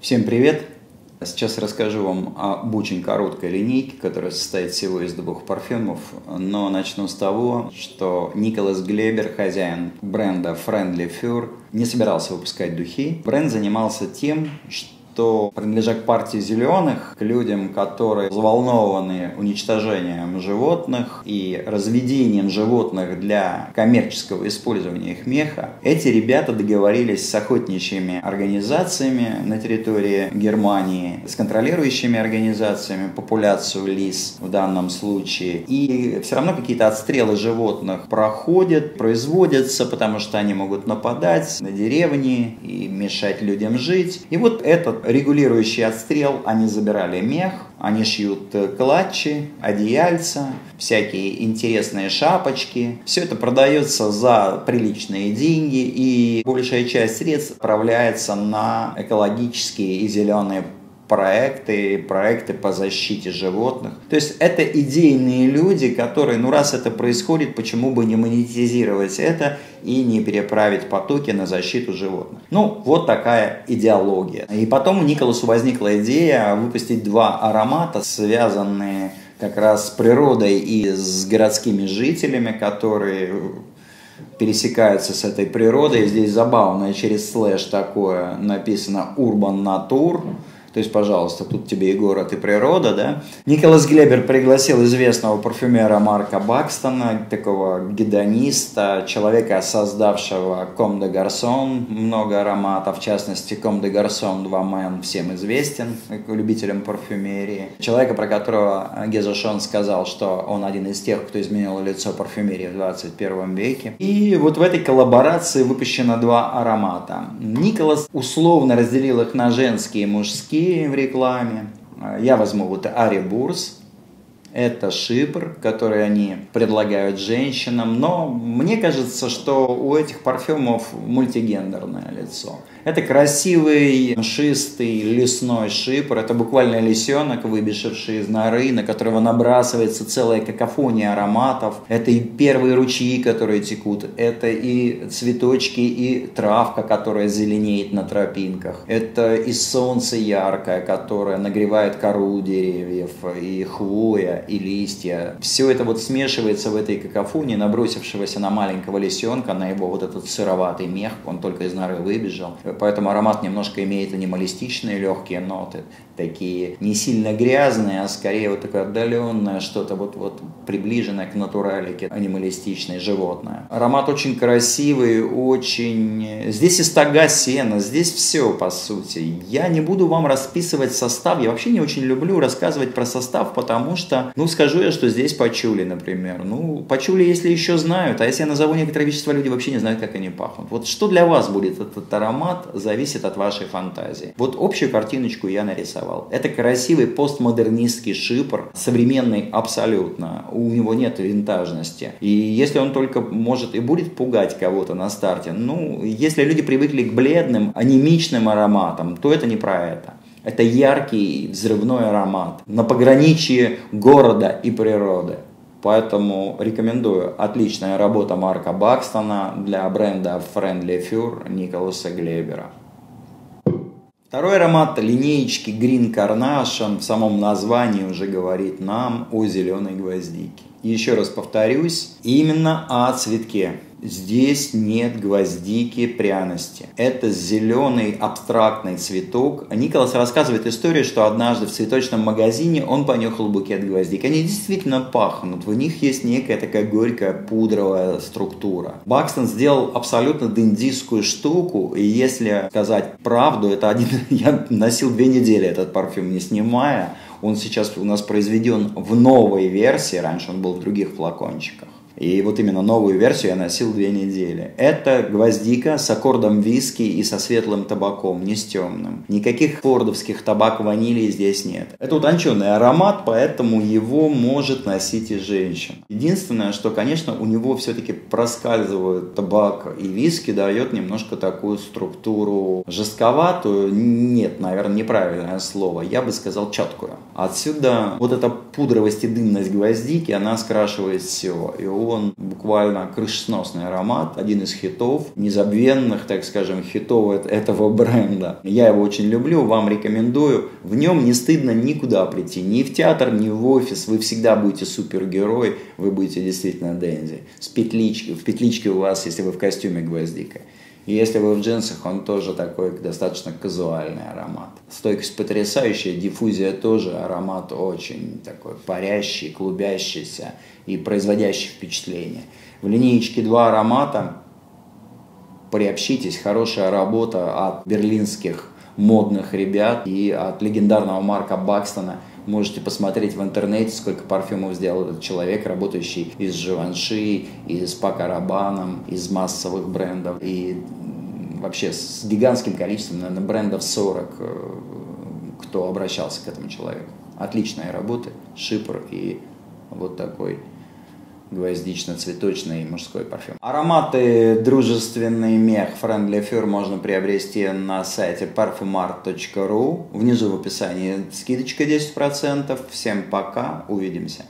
Всем привет! Сейчас расскажу вам об очень короткой линейке, которая состоит всего из двух парфюмов, но начну с того, что Николас Глебер, хозяин бренда Friendly Fur, не собирался выпускать духи. Бренд занимался тем, что что, принадлежа к партии зеленых, к людям, которые взволнованы уничтожением животных и разведением животных для коммерческого использования их меха, эти ребята договорились с охотничьими организациями на территории Германии, с контролирующими организациями популяцию лис в данном случае. И все равно какие-то отстрелы животных проходят, производятся, потому что они могут нападать на деревни и мешать людям жить. И вот этот регулирующий отстрел, они забирали мех, они шьют э, клатчи, одеяльца, всякие интересные шапочки. Все это продается за приличные деньги, и большая часть средств отправляется на экологические и зеленые проекты, проекты по защите животных. То есть это идейные люди, которые, ну раз это происходит, почему бы не монетизировать это и не переправить потоки на защиту животных. Ну, вот такая идеология. И потом у Николасу возникла идея выпустить два аромата, связанные как раз с природой и с городскими жителями, которые пересекаются с этой природой. Здесь забавно, через слэш такое написано «Urban Nature», то есть, пожалуйста, тут тебе и город, и природа, да. Николас Глебер пригласил известного парфюмера Марка Бакстона, такого гедониста, человека, создавшего Comme des Garçons, много ароматов, в частности, Comme des Garçons 2 Man всем известен любителям парфюмерии. Человека, про которого Геза Шон сказал, что он один из тех, кто изменил лицо парфюмерии в 21 веке. И вот в этой коллаборации выпущено два аромата. Николас условно разделил их на женские и мужские, в рекламе. Я возьму вот Ари Бурс, это шипр, который они предлагают женщинам, но мне кажется, что у этих парфюмов мультигендерное лицо. Это красивый, шистый лесной шипр, это буквально лисенок, выбежавший из норы, на которого набрасывается целая какофония ароматов. Это и первые ручьи, которые текут, это и цветочки, и травка, которая зеленеет на тропинках. Это и солнце яркое, которое нагревает кору деревьев, и хвоя, и листья. Все это вот смешивается в этой какофонии, набросившегося на маленького лисенка, на его вот этот сыроватый мех, он только из норы выбежал. Поэтому аромат немножко имеет анималистичные легкие ноты, такие не сильно грязные, а скорее вот такое отдаленное, что-то вот, вот приближенное к натуралике, анималистичное животное. Аромат очень красивый, очень... Здесь и стога сена, здесь все, по сути. Я не буду вам расписывать состав, я вообще не очень люблю рассказывать про состав, потому что ну, скажу я, что здесь почули, например. Ну, почули, если еще знают, а если я назову некоторые вещества, люди вообще не знают, как они пахнут. Вот что для вас будет этот аромат, зависит от вашей фантазии. Вот общую картиночку я нарисовал. Это красивый постмодернистский шипр, современный абсолютно. У него нет винтажности. И если он только может и будет пугать кого-то на старте, ну, если люди привыкли к бледным, анемичным ароматам, то это не про это. Это яркий взрывной аромат на пограничье города и природы. Поэтому рекомендую. Отличная работа Марка Бакстона для бренда Friendly Fur Николаса Глебера. Второй аромат линеечки Green Carnation в самом названии уже говорит нам о зеленой гвоздике. Еще раз повторюсь, именно о цветке. Здесь нет гвоздики пряности. Это зеленый абстрактный цветок. Николас рассказывает историю, что однажды в цветочном магазине он понюхал букет гвоздик. Они действительно пахнут. В них есть некая такая горькая пудровая структура. Бакстон сделал абсолютно дендийскую штуку. И если сказать правду, это один... Я носил две недели этот парфюм, не снимая. Он сейчас у нас произведен в новой версии. Раньше он был в других флакончиках. И вот именно новую версию я носил две недели. Это гвоздика с аккордом виски и со светлым табаком, не с темным. Никаких фордовских табак ванили здесь нет. Это утонченный аромат, поэтому его может носить и женщина. Единственное, что, конечно, у него все-таки проскальзывают табак и виски, дает немножко такую структуру жестковатую. Нет, наверное, неправильное слово. Я бы сказал четкую. Отсюда вот эта пудровость и дымность гвоздики, она скрашивает все. И он буквально крышесносный аромат, один из хитов, незабвенных, так скажем, хитов этого бренда. Я его очень люблю, вам рекомендую. В нем не стыдно никуда прийти, ни в театр, ни в офис. Вы всегда будете супергерой, вы будете действительно Дэнди. С петличкой, в петличке у вас, если вы в костюме гвоздика. И если вы в джинсах, он тоже такой достаточно казуальный аромат. Стойкость потрясающая, диффузия тоже аромат очень такой парящий, клубящийся и производящий впечатление. В линеечке два аромата. Приобщитесь, хорошая работа от берлинских модных ребят и от легендарного Марка Бакстона – Можете посмотреть в интернете, сколько парфюмов сделал этот человек, работающий из Живанши, из Пака Рабаном, из массовых брендов. И вообще с гигантским количеством, наверное, брендов 40, э, кто обращался к этому человеку. Отличная работа, шипр и вот такой гвоздично-цветочный мужской парфюм. Ароматы дружественный мех Friendly Fur можно приобрести на сайте parfumart.ru. Внизу в описании скидочка 10%. Всем пока, увидимся.